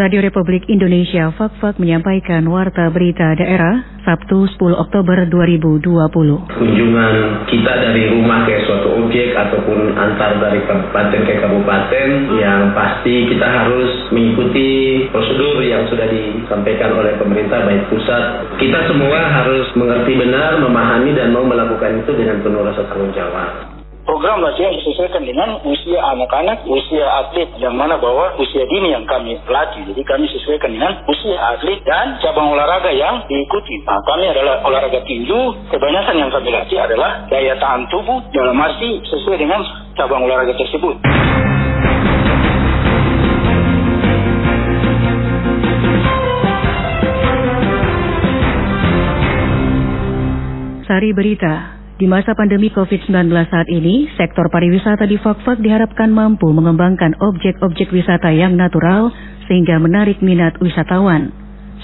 Radio Republik Indonesia Fak-Fak menyampaikan Warta Berita Daerah Sabtu 10 Oktober 2020. Kunjungan kita dari rumah ke suatu objek ataupun antar dari kabupaten ke kabupaten yang pasti kita harus mengikuti prosedur yang sudah disampaikan oleh pemerintah baik pusat. Kita semua harus mengerti benar, memahami dan mau melakukan itu dengan penuh rasa tanggung jawab program latihan disesuaikan dengan usia anak-anak, usia atlet, yang mana bahwa usia dini yang kami latih. Jadi kami sesuaikan dengan usia atlet dan cabang olahraga yang diikuti. Nah, kami adalah olahraga tinju, kebanyakan yang kami latih adalah daya tahan tubuh dalam arti sesuai dengan cabang olahraga tersebut. Sari Berita di masa pandemi COVID-19 saat ini, sektor pariwisata di Fakfak diharapkan mampu mengembangkan objek-objek wisata yang natural sehingga menarik minat wisatawan.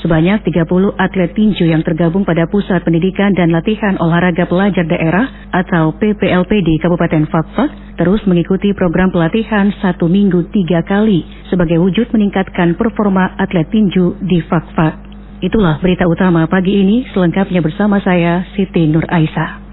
Sebanyak 30 atlet tinju yang tergabung pada Pusat Pendidikan dan Latihan Olahraga Pelajar Daerah atau PPLPD Kabupaten Fakfak terus mengikuti program pelatihan satu minggu tiga kali sebagai wujud meningkatkan performa atlet tinju di Fakfak. Itulah berita utama pagi ini selengkapnya bersama saya Siti Nur Aisyah.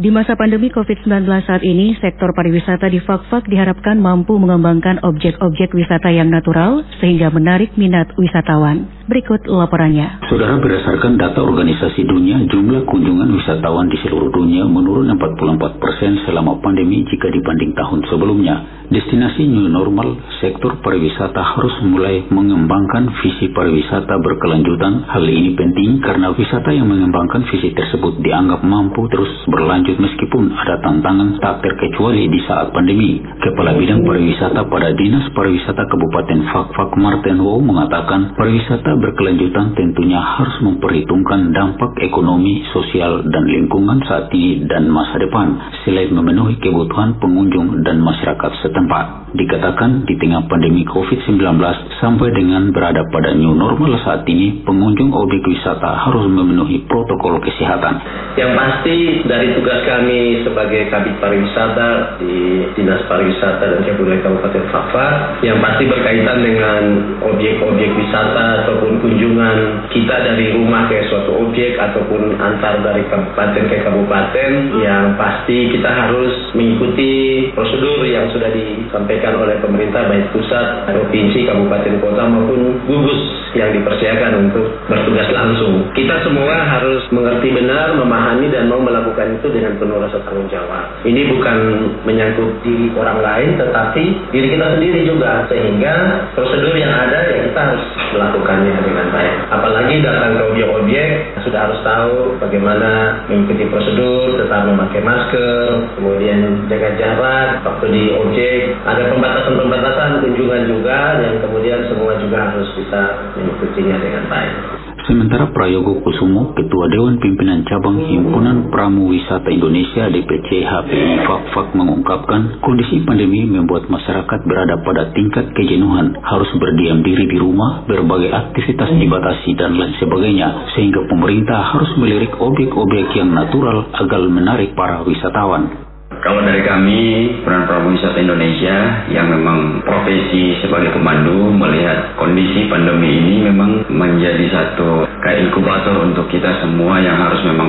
Di masa pandemi COVID-19 saat ini, sektor pariwisata di Fakfak diharapkan mampu mengembangkan objek-objek wisata yang natural sehingga menarik minat wisatawan. Berikut laporannya. Saudara berdasarkan data organisasi dunia, jumlah kunjungan wisatawan di seluruh dunia menurun 44 persen selama pandemi jika dibanding tahun sebelumnya. Destinasi new normal, sektor pariwisata harus mulai mengembangkan visi pariwisata berkelanjutan. Hal ini penting karena wisata yang mengembangkan visi tersebut dianggap mampu terus berlanjut meskipun ada tantangan tak terkecuali di saat pandemi. Kepala Bidang Pariwisata pada Dinas Pariwisata Kabupaten Fakfak Martin Wow mengatakan pariwisata berkelanjutan tentunya harus memperhitungkan dampak ekonomi, sosial, dan lingkungan saat ini dan masa depan, selain memenuhi kebutuhan pengunjung dan masyarakat setempat. Dikatakan di tengah pandemi COVID-19 sampai dengan berada pada new normal saat ini, pengunjung objek wisata harus memenuhi protokol kesehatan. Yang pasti dari tugas kami sebagai Kabit Pariwisata di Dinas Pariwisata dan Kebudayaan Kabupaten Fafa, yang pasti berkaitan dengan objek-objek wisata ataupun ataupun kunjungan kita dari rumah ke suatu objek ataupun antar dari kabupaten ke kabupaten yang pasti kita harus mengikuti prosedur yang sudah disampaikan oleh pemerintah baik pusat, provinsi, kabupaten kota maupun gugus yang dipersiapkan untuk bertugas langsung. Kita semua harus mengerti benar, memahami dan mau melakukan itu dengan penuh rasa tanggung jawab. Ini bukan menyangkut diri orang lain tetapi diri kita sendiri juga sehingga prosedur yang ada ya kita harus melakukannya dengan baik. Apalagi datang ke objek-objek sudah harus tahu bagaimana mengikuti prosedur, tetap memakai masker, kemudian jaga jarak waktu di objek. Ada pembatasan-pembatasan kunjungan juga yang kemudian semua juga harus bisa mengikutinya dengan baik. Sementara Prayogo Kusumo, Ketua Dewan Pimpinan Cabang Himpunan Pramu Wisata Indonesia DPC HPI Fakfak mengungkapkan kondisi pandemi membuat masyarakat berada pada tingkat kejenuhan, harus berdiam diri di rumah, berbagai aktivitas dibatasi dan lain sebagainya, sehingga pemerintah harus melirik objek-objek yang natural agar menarik para wisatawan. Kalau dari kami, peran Pramu Wisata Indonesia yang memang profesi sebagai pemandu melihat kondisi pandemi ini memang menjadi satu kayak inkubator untuk kita semua yang harus memang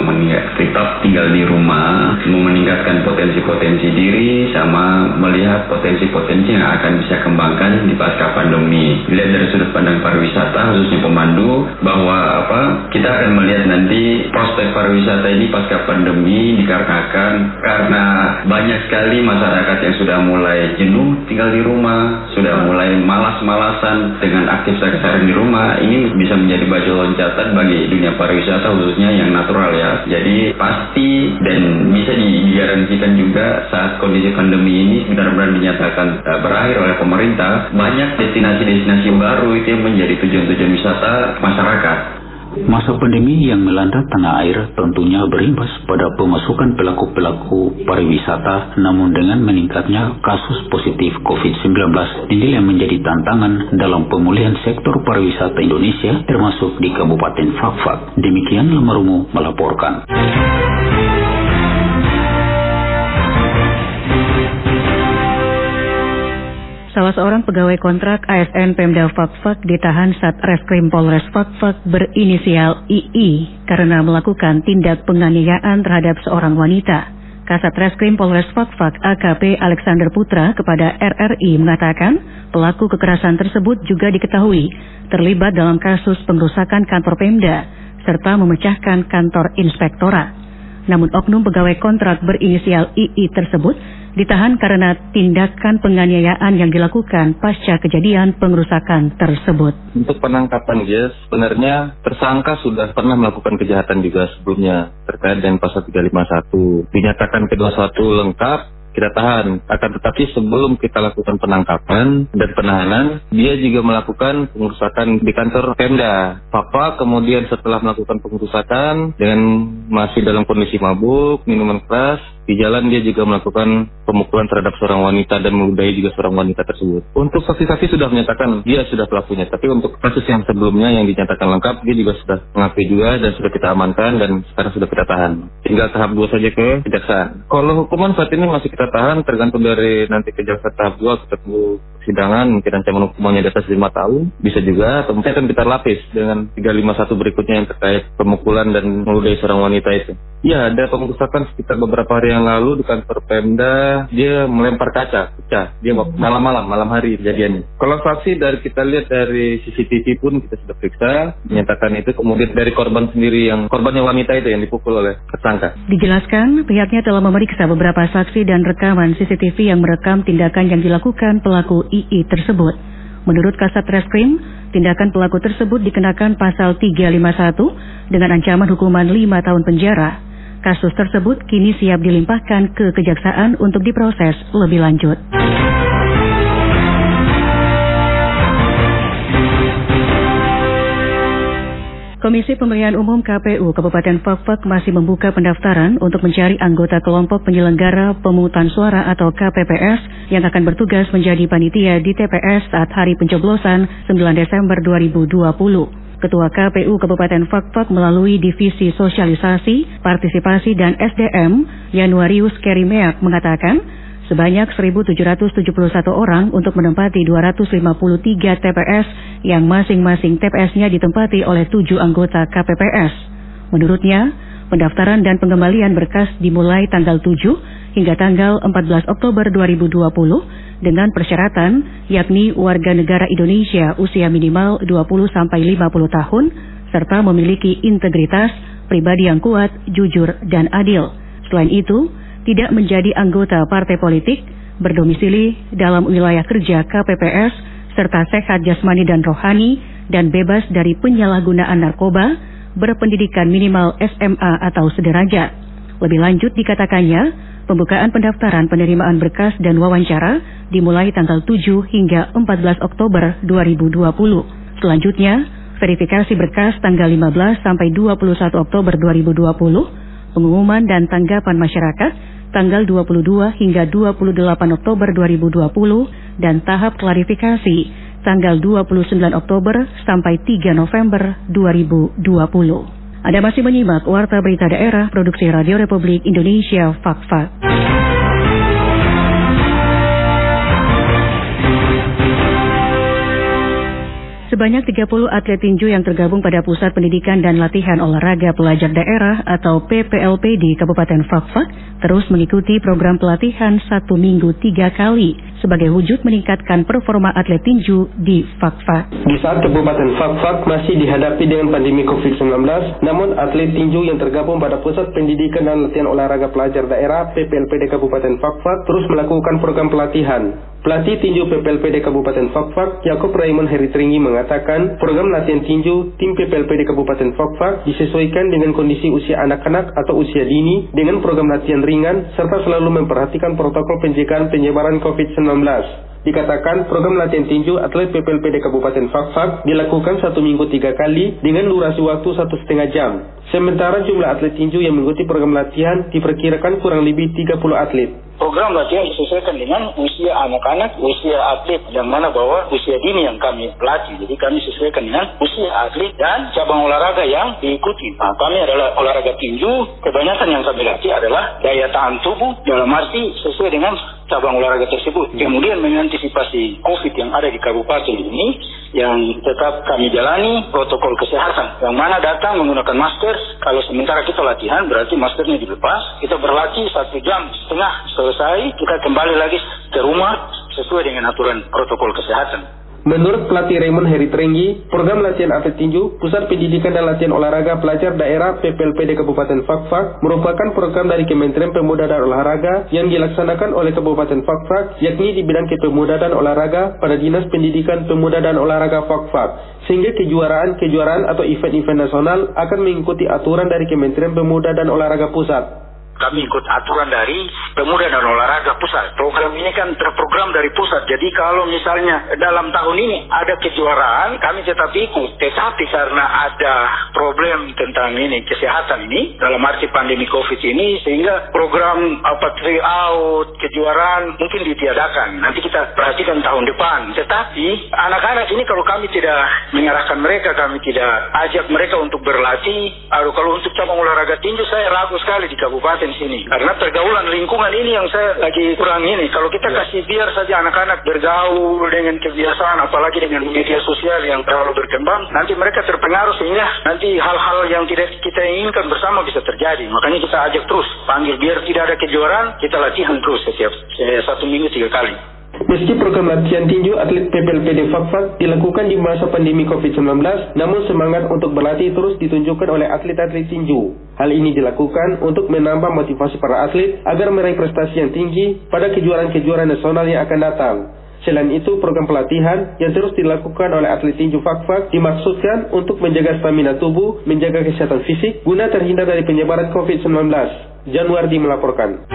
tetap tinggal di rumah, meningkatkan potensi-potensi diri sama melihat potensi-potensi yang akan bisa kembangkan di pasca pandemi. Dilihat dari sudut pandang pariwisata khususnya pemandu bahwa apa kita akan melihat nanti prospek pariwisata ini pasca pandemi dikarenakan karena banyak sekali masyarakat yang sudah mulai jenuh tinggal di rumah, sudah mulai malas-malasan dengan aktivitas keseharian di rumah. Ini bisa menjadi baju loncatan bagi dunia pariwisata khususnya yang natural ya. Jadi pasti dan bisa digaransikan juga saat kondisi pandemi ini benar-benar dinyatakan uh, berakhir oleh pemerintah, banyak destinasi-destinasi baru itu yang menjadi tujuan-tujuan wisata masyarakat. Masa pandemi yang melanda tanah air tentunya berimbas pada pemasukan pelaku-pelaku pariwisata, namun dengan meningkatnya kasus positif COVID-19 dinilai menjadi tantangan dalam pemulihan sektor pariwisata Indonesia termasuk di Kabupaten Fakfak. Demikian Lamarumu melaporkan. Salah seorang pegawai kontrak ASN Pemda Fakfak ditahan saat Reskrim Polres Fakfak berinisial II karena melakukan tindak penganiayaan terhadap seorang wanita. Kasat Reskrim Polres Fakfak AKP Alexander Putra kepada RRI mengatakan pelaku kekerasan tersebut juga diketahui terlibat dalam kasus pengrusakan kantor Pemda serta memecahkan kantor inspektorat. Namun oknum pegawai kontrak berinisial II tersebut ditahan karena tindakan penganiayaan yang dilakukan pasca kejadian pengerusakan tersebut. Untuk penangkapan dia sebenarnya tersangka sudah pernah melakukan kejahatan juga sebelumnya terkait dengan pasal 351. Dinyatakan kedua suatu lengkap kita tahan. Akan tetapi sebelum kita lakukan penangkapan dan penahanan, dia juga melakukan pengerusakan di kantor Pemda. Papa kemudian setelah melakukan pengerusakan dengan masih dalam kondisi mabuk, minuman keras, di jalan dia juga melakukan pemukulan terhadap seorang wanita dan meludahi juga seorang wanita tersebut. Untuk saksi-saksi sudah menyatakan dia sudah pelakunya, tapi untuk kasus yang sebelumnya yang dinyatakan lengkap, dia juga sudah mengakui juga dan sudah kita amankan dan sekarang sudah kita tahan. Tinggal tahap dua saja ke kejaksaan. Kalau hukuman saat ini masih kita tahan, tergantung dari nanti kejaksaan tahap dua tunggu persidangan, mungkin ancaman hukumannya di atas lima tahun, bisa juga, atau mungkin akan kita lapis dengan 351 berikutnya yang terkait pemukulan dan meludahi seorang wanita itu. Ya, ada pengerusakan sekitar beberapa hari yang lalu di kantor Pemda, dia melempar kaca, pecah. Dia malam-malam, malam hari kejadiannya. Kalau saksi dari kita lihat dari CCTV pun kita sudah periksa, menyatakan itu. Kemudian dari korban sendiri yang korbannya wanita itu yang dipukul oleh tersangka. Dijelaskan, pihaknya telah memeriksa beberapa saksi dan rekaman CCTV yang merekam tindakan yang dilakukan pelaku II tersebut. Menurut Kasat Reskrim, tindakan pelaku tersebut dikenakan pasal 351 dengan ancaman hukuman 5 tahun penjara Kasus tersebut kini siap dilimpahkan ke kejaksaan untuk diproses lebih lanjut. Komisi Pemilihan Umum KPU Kabupaten Fakfak masih membuka pendaftaran untuk mencari anggota kelompok penyelenggara pemungutan suara atau KPPS yang akan bertugas menjadi panitia di TPS saat hari pencoblosan 9 Desember 2020. Ketua KPU Kabupaten Fakfak melalui Divisi Sosialisasi, Partisipasi dan SDM, Januarius Kerimeak mengatakan, sebanyak 1.771 orang untuk menempati 253 TPS yang masing-masing TPS-nya ditempati oleh tujuh anggota KPPS. Menurutnya, pendaftaran dan pengembalian berkas dimulai tanggal 7 hingga tanggal 14 Oktober 2020 dengan persyaratan yakni warga negara Indonesia usia minimal 20 sampai 50 tahun serta memiliki integritas pribadi yang kuat, jujur dan adil. Selain itu, tidak menjadi anggota partai politik, berdomisili dalam wilayah kerja KPPS serta sehat jasmani dan rohani dan bebas dari penyalahgunaan narkoba, berpendidikan minimal SMA atau sederajat. Lebih lanjut dikatakannya, pembukaan pendaftaran penerimaan berkas dan wawancara dimulai tanggal 7 hingga 14 Oktober 2020. Selanjutnya, verifikasi berkas tanggal 15 sampai 21 Oktober 2020, pengumuman dan tanggapan masyarakat tanggal 22 hingga 28 Oktober 2020 dan tahap klarifikasi tanggal 29 Oktober sampai 3 November 2020. Anda masih menyimak Warta Berita Daerah Produksi Radio Republik Indonesia Fak-Fak. Sebanyak 30 atlet tinju yang tergabung pada Pusat Pendidikan dan Latihan Olahraga Pelajar Daerah atau PPLP di Kabupaten Fakfak terus mengikuti program pelatihan satu minggu tiga kali sebagai wujud meningkatkan performa atlet tinju di Fakfak. Di saat Kabupaten Fakfak masih dihadapi dengan pandemi COVID-19, namun atlet tinju yang tergabung pada Pusat Pendidikan dan Latihan Olahraga Pelajar Daerah PPLP di Kabupaten Fakfak terus melakukan program pelatihan. Pelatih tinju PPLP di Kabupaten Fakfak, Yakob Raymond Heritringi mengatakan program latihan tinju tim PPLP di Kabupaten Fakfak disesuaikan dengan kondisi usia anak-anak atau usia dini dengan program latihan ringan serta selalu memperhatikan protokol pencegahan penyebaran COVID-19. Dikatakan program latihan tinju atlet PPLPD Kabupaten Fakfak dilakukan satu minggu tiga kali dengan durasi waktu satu setengah jam. Sementara jumlah atlet tinju yang mengikuti program latihan diperkirakan kurang lebih 30 atlet. Program latihan disesuaikan dengan usia anak-anak, usia atlet, yang mana bahwa usia dini yang kami latih. Jadi kami sesuaikan dengan usia atlet dan cabang olahraga yang diikuti. Nah, kami adalah olahraga tinju, kebanyakan yang kami latih adalah daya tahan tubuh dalam arti sesuai dengan cabang olahraga tersebut. Kemudian mengantisipasi COVID yang ada di kabupaten ini, yang tetap kami jalani protokol kesehatan. Yang mana datang menggunakan masker, kalau sementara kita latihan berarti maskernya dilepas, kita berlatih satu jam setengah selesai, kita kembali lagi ke rumah sesuai dengan aturan protokol kesehatan. Menurut pelatih Raymond Heri Trenggi, program latihan atlet tinju, Pusat Pendidikan dan Latihan Olahraga Pelajar Daerah PPLPD Kabupaten Fakfak merupakan program dari Kementerian Pemuda dan Olahraga yang dilaksanakan oleh Kabupaten Fakfak, yakni di bidang kepemudaan olahraga pada Dinas Pendidikan Pemuda dan Olahraga Fakfak, sehingga kejuaraan-kejuaraan atau event-event nasional akan mengikuti aturan dari Kementerian Pemuda dan Olahraga Pusat kami ikut aturan dari pemuda dan olahraga pusat. Program ini kan terprogram dari pusat. Jadi kalau misalnya dalam tahun ini ada kejuaraan, kami tetap ikut. Tetapi karena ada problem tentang ini kesehatan ini dalam arti pandemi COVID ini, sehingga program apa out kejuaraan mungkin ditiadakan. Nanti kita perhatikan tahun depan. Tetapi anak-anak ini kalau kami tidak mengarahkan mereka, kami tidak ajak mereka untuk berlatih. Aduh kalau untuk cabang olahraga tinju saya ragu sekali di kabupaten di sini. Karena pergaulan lingkungan ini yang saya lagi kurang ini. Kalau kita ya. kasih biar saja anak-anak bergaul dengan kebiasaan, apalagi dengan media sosial yang terlalu berkembang, nanti mereka terpengaruh sehingga nanti hal-hal yang tidak kita inginkan bersama bisa terjadi. Makanya kita ajak terus, panggil biar tidak ada kejuaraan, kita latihan terus setiap eh, satu minggu tiga kali. Meski program latihan tinju atlet PPLPD Fakfak dilakukan di masa pandemi COVID-19, namun semangat untuk berlatih terus ditunjukkan oleh atlet-atlet tinju. Hal ini dilakukan untuk menambah motivasi para atlet agar meraih prestasi yang tinggi pada kejuaraan-kejuaraan nasional yang akan datang. Selain itu, program pelatihan yang terus dilakukan oleh atlet tinju Fakfak dimaksudkan untuk menjaga stamina tubuh, menjaga kesehatan fisik, guna terhindar dari penyebaran COVID-19. Januardi melaporkan.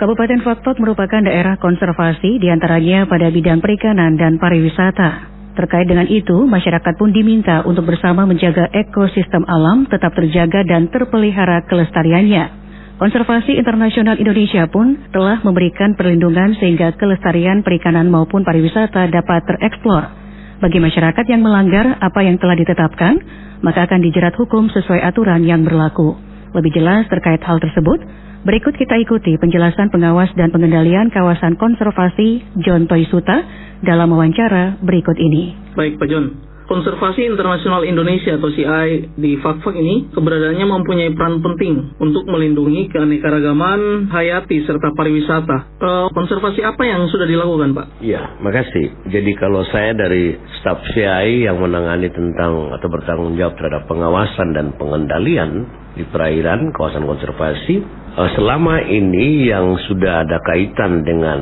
Kabupaten Fakfak merupakan daerah konservasi di antaranya pada bidang perikanan dan pariwisata. Terkait dengan itu, masyarakat pun diminta untuk bersama menjaga ekosistem alam tetap terjaga dan terpelihara kelestariannya. Konservasi Internasional Indonesia pun telah memberikan perlindungan sehingga kelestarian perikanan maupun pariwisata dapat tereksplor. Bagi masyarakat yang melanggar apa yang telah ditetapkan, maka akan dijerat hukum sesuai aturan yang berlaku. Lebih jelas terkait hal tersebut, Berikut kita ikuti penjelasan pengawas dan pengendalian kawasan konservasi John Toisuta dalam wawancara berikut ini. Baik Pak John, Konservasi Internasional Indonesia atau CI di Fakfak ini keberadaannya mempunyai peran penting untuk melindungi keanekaragaman hayati serta pariwisata. E, konservasi apa yang sudah dilakukan Pak? Iya, makasih. Jadi kalau saya dari staf CI yang menangani tentang atau bertanggung jawab terhadap pengawasan dan pengendalian di perairan kawasan konservasi, selama ini yang sudah ada kaitan dengan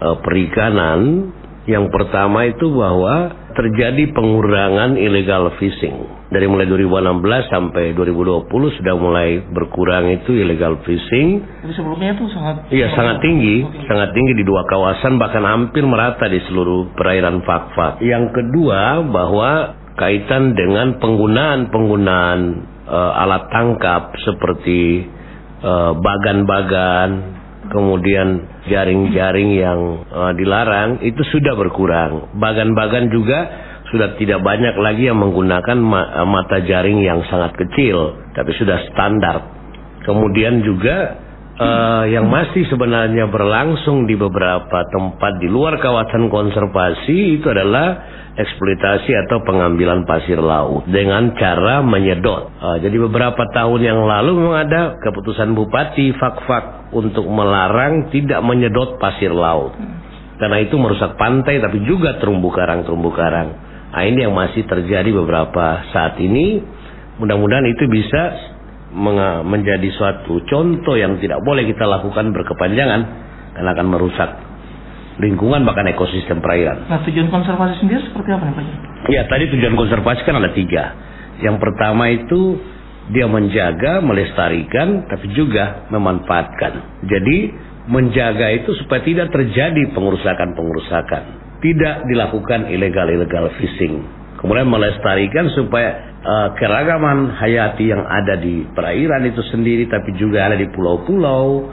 uh, perikanan, yang pertama itu bahwa terjadi pengurangan illegal fishing. Dari mulai 2016 sampai 2020 sudah mulai berkurang itu illegal fishing. Jadi sebelumnya itu sangat Iya, sangat tinggi, okay. sangat tinggi di dua kawasan bahkan hampir merata di seluruh perairan Fakfak. Yang kedua bahwa kaitan dengan penggunaan-penggunaan uh, alat tangkap seperti Eh, bagan-bagan, kemudian jaring-jaring yang uh, dilarang itu sudah berkurang. Bagan-bagan juga sudah tidak banyak lagi yang menggunakan eh, mata jaring yang sangat kecil, tapi sudah standar. Kemudian juga uh, yang masih sebenarnya berlangsung di beberapa tempat di luar kawasan konservasi itu adalah eksploitasi atau pengambilan pasir laut dengan cara menyedot. Uh, jadi beberapa tahun yang lalu memang ada keputusan Bupati Fakfak untuk melarang tidak menyedot pasir laut. Karena itu merusak pantai tapi juga terumbu karang-terumbu karang. Nah, ini yang masih terjadi beberapa saat ini. Mudah-mudahan itu bisa menjadi suatu contoh yang tidak boleh kita lakukan berkepanjangan karena akan merusak lingkungan bahkan ekosistem perairan. Nah tujuan konservasi sendiri seperti apa nih Pak? Ya tadi tujuan konservasi kan ada tiga. Yang pertama itu dia menjaga, melestarikan, tapi juga memanfaatkan. Jadi menjaga itu supaya tidak terjadi pengurusakan-pengurusakan. Tidak dilakukan ilegal-ilegal fishing. Kemudian melestarikan supaya uh, keragaman hayati yang ada di perairan itu sendiri, tapi juga ada di pulau-pulau,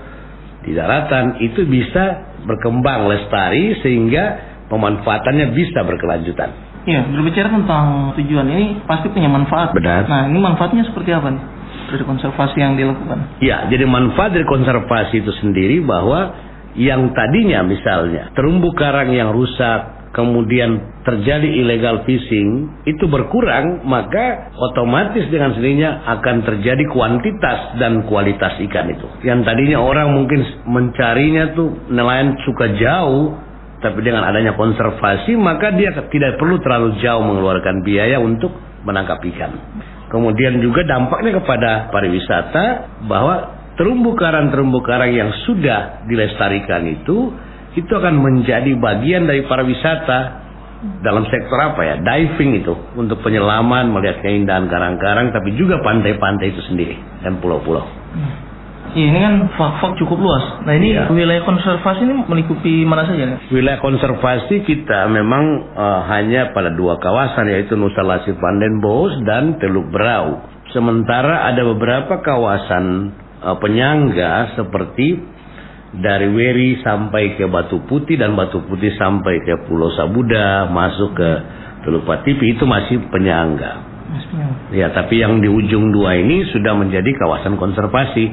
di daratan, itu bisa berkembang lestari sehingga pemanfaatannya bisa berkelanjutan. Ya, berbicara tentang tujuan ini pasti punya manfaat. Benar. Nah, ini manfaatnya seperti apa nih? Dari konservasi yang dilakukan. Ya, jadi manfaat dari konservasi itu sendiri bahwa yang tadinya misalnya terumbu karang yang rusak, kemudian terjadi illegal fishing, itu berkurang, maka otomatis dengan sendirinya akan terjadi kuantitas dan kualitas ikan itu. Yang tadinya orang mungkin mencarinya tuh nelayan suka jauh, tapi dengan adanya konservasi maka dia tidak perlu terlalu jauh mengeluarkan biaya untuk menangkap ikan. Kemudian juga dampaknya kepada pariwisata bahwa terumbu karang-terumbu karang yang sudah dilestarikan itu itu akan menjadi bagian dari pariwisata dalam sektor apa ya diving itu untuk penyelaman melihat keindahan karang-karang tapi juga pantai-pantai itu sendiri dan pulau-pulau. Iya, ini kan fak-fak cukup luas. Nah ini ya. wilayah konservasi ini melingkupi mana saja? Wilayah konservasi kita memang uh, hanya pada dua kawasan yaitu Nusa Lasih Pandenbos dan Teluk Berau. Sementara ada beberapa kawasan uh, penyangga seperti dari Weri sampai ke Batu Putih dan Batu Putih sampai ke Pulau Sabuda masuk ke Teluk Patipi itu masih penyangga. Ya, tapi yang di ujung dua ini sudah menjadi kawasan konservasi.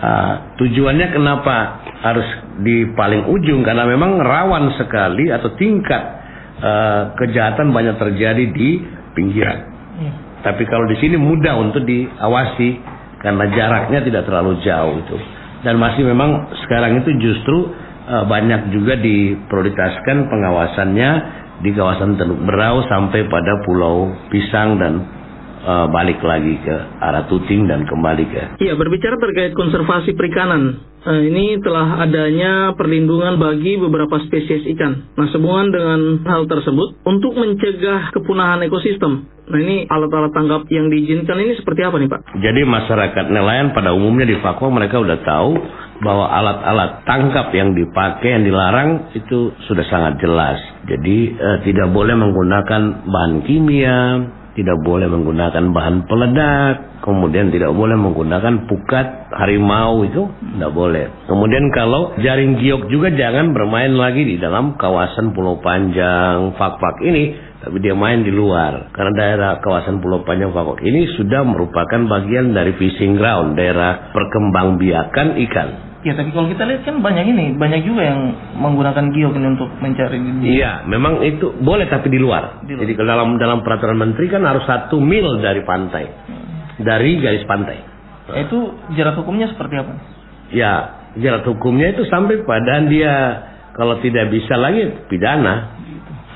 Uh, tujuannya kenapa harus di paling ujung karena memang rawan sekali atau tingkat uh, kejahatan banyak terjadi di pinggiran. Ya. Tapi kalau di sini mudah untuk diawasi karena jaraknya tidak terlalu jauh itu. Dan masih memang sekarang itu justru uh, banyak juga diprioritaskan pengawasannya di kawasan Teluk Berau sampai pada Pulau Pisang dan uh, balik lagi ke arah Tuting dan kembali ke. Iya, berbicara terkait konservasi perikanan. Uh, ini telah adanya perlindungan bagi beberapa spesies ikan. Nah, sehubungan dengan hal tersebut, untuk mencegah kepunahan ekosistem, nah ini alat-alat tangkap yang diizinkan ini seperti apa nih Pak? Jadi masyarakat nelayan pada umumnya di Papua mereka udah tahu bahwa alat-alat tangkap yang dipakai yang dilarang itu sudah sangat jelas. Jadi uh, tidak boleh menggunakan bahan kimia, tidak boleh menggunakan bahan peledak, kemudian tidak boleh menggunakan pukat harimau itu tidak boleh. Kemudian kalau jaring giok juga jangan bermain lagi di dalam kawasan Pulau Panjang, Fak-Fak ini, tapi dia main di luar. Karena daerah kawasan Pulau Panjang Fak-Fak ini sudah merupakan bagian dari fishing ground, daerah perkembangbiakan ikan. Ya tapi kalau kita lihat kan banyak ini, banyak juga yang menggunakan giok ini untuk mencari. Iya, memang itu boleh tapi di luar. di luar. Jadi dalam dalam peraturan menteri kan harus satu mil dari pantai, hmm. dari garis pantai. Nah, itu jerat hukumnya seperti apa? Ya, jerat hukumnya itu sampai pada dia kalau tidak bisa lagi pidana.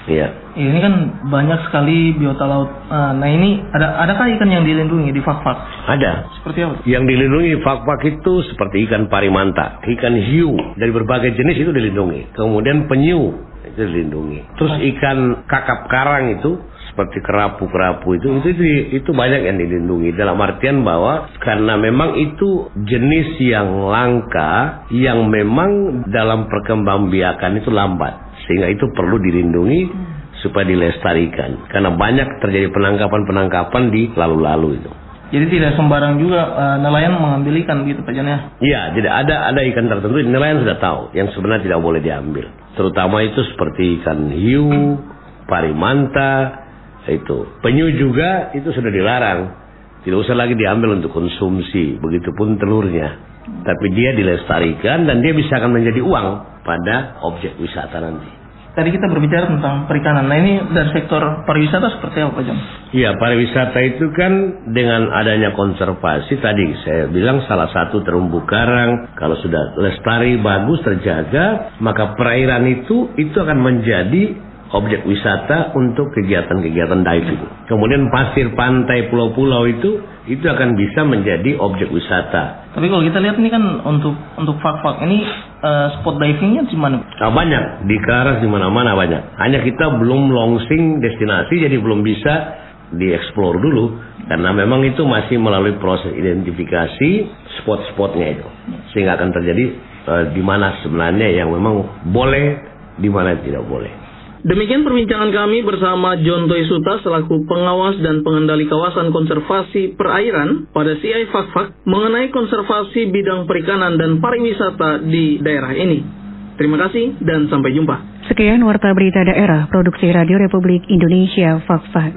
Iya. Ini kan banyak sekali biota laut. Ah, nah ini ada adakah ikan yang dilindungi di fak-fak? Ada. Seperti apa? Yang dilindungi fak-fak itu seperti ikan parimanta, ikan hiu dari berbagai jenis itu dilindungi. Kemudian penyu itu dilindungi. Terus ikan kakap karang itu seperti kerapu-kerapu itu, itu itu itu banyak yang dilindungi dalam artian bahwa karena memang itu jenis yang langka yang memang dalam perkembangbiakan itu lambat sehingga itu perlu dilindungi hmm. supaya dilestarikan karena banyak terjadi penangkapan-penangkapan di lalu-lalu itu. Jadi tidak sembarang juga uh, nelayan mengambil ikan gitu Pak Jan ya? Iya, jadi ada ada ikan tertentu nelayan sudah tahu yang sebenarnya tidak boleh diambil. Terutama itu seperti ikan hiu, parimanta, itu. Penyu juga itu sudah dilarang. Tidak usah lagi diambil untuk konsumsi, begitupun telurnya. Tapi dia dilestarikan dan dia bisa akan menjadi uang pada objek wisata nanti. Tadi kita berbicara tentang perikanan. Nah ini dari sektor pariwisata seperti apa Pak Jam? Iya pariwisata itu kan dengan adanya konservasi tadi saya bilang salah satu terumbu karang kalau sudah lestari bagus terjaga maka perairan itu itu akan menjadi objek wisata untuk kegiatan-kegiatan diving. Kemudian pasir pantai pulau-pulau itu itu akan bisa menjadi objek wisata. Tapi kalau kita lihat ini kan untuk untuk fak-fak ini uh, spot divingnya di mana? Nah, banyak di Karas di mana-mana banyak. Hanya kita belum launching destinasi jadi belum bisa dieksplor dulu karena memang itu masih melalui proses identifikasi spot-spotnya itu sehingga akan terjadi uh, di mana sebenarnya yang memang boleh di mana tidak boleh. Demikian perbincangan kami bersama John Toy Suta selaku pengawas dan pengendali kawasan konservasi perairan pada CI Fakfak mengenai konservasi bidang perikanan dan pariwisata di daerah ini. Terima kasih dan sampai jumpa. Sekian Warta Berita Daerah Produksi Radio Republik Indonesia Fakfak.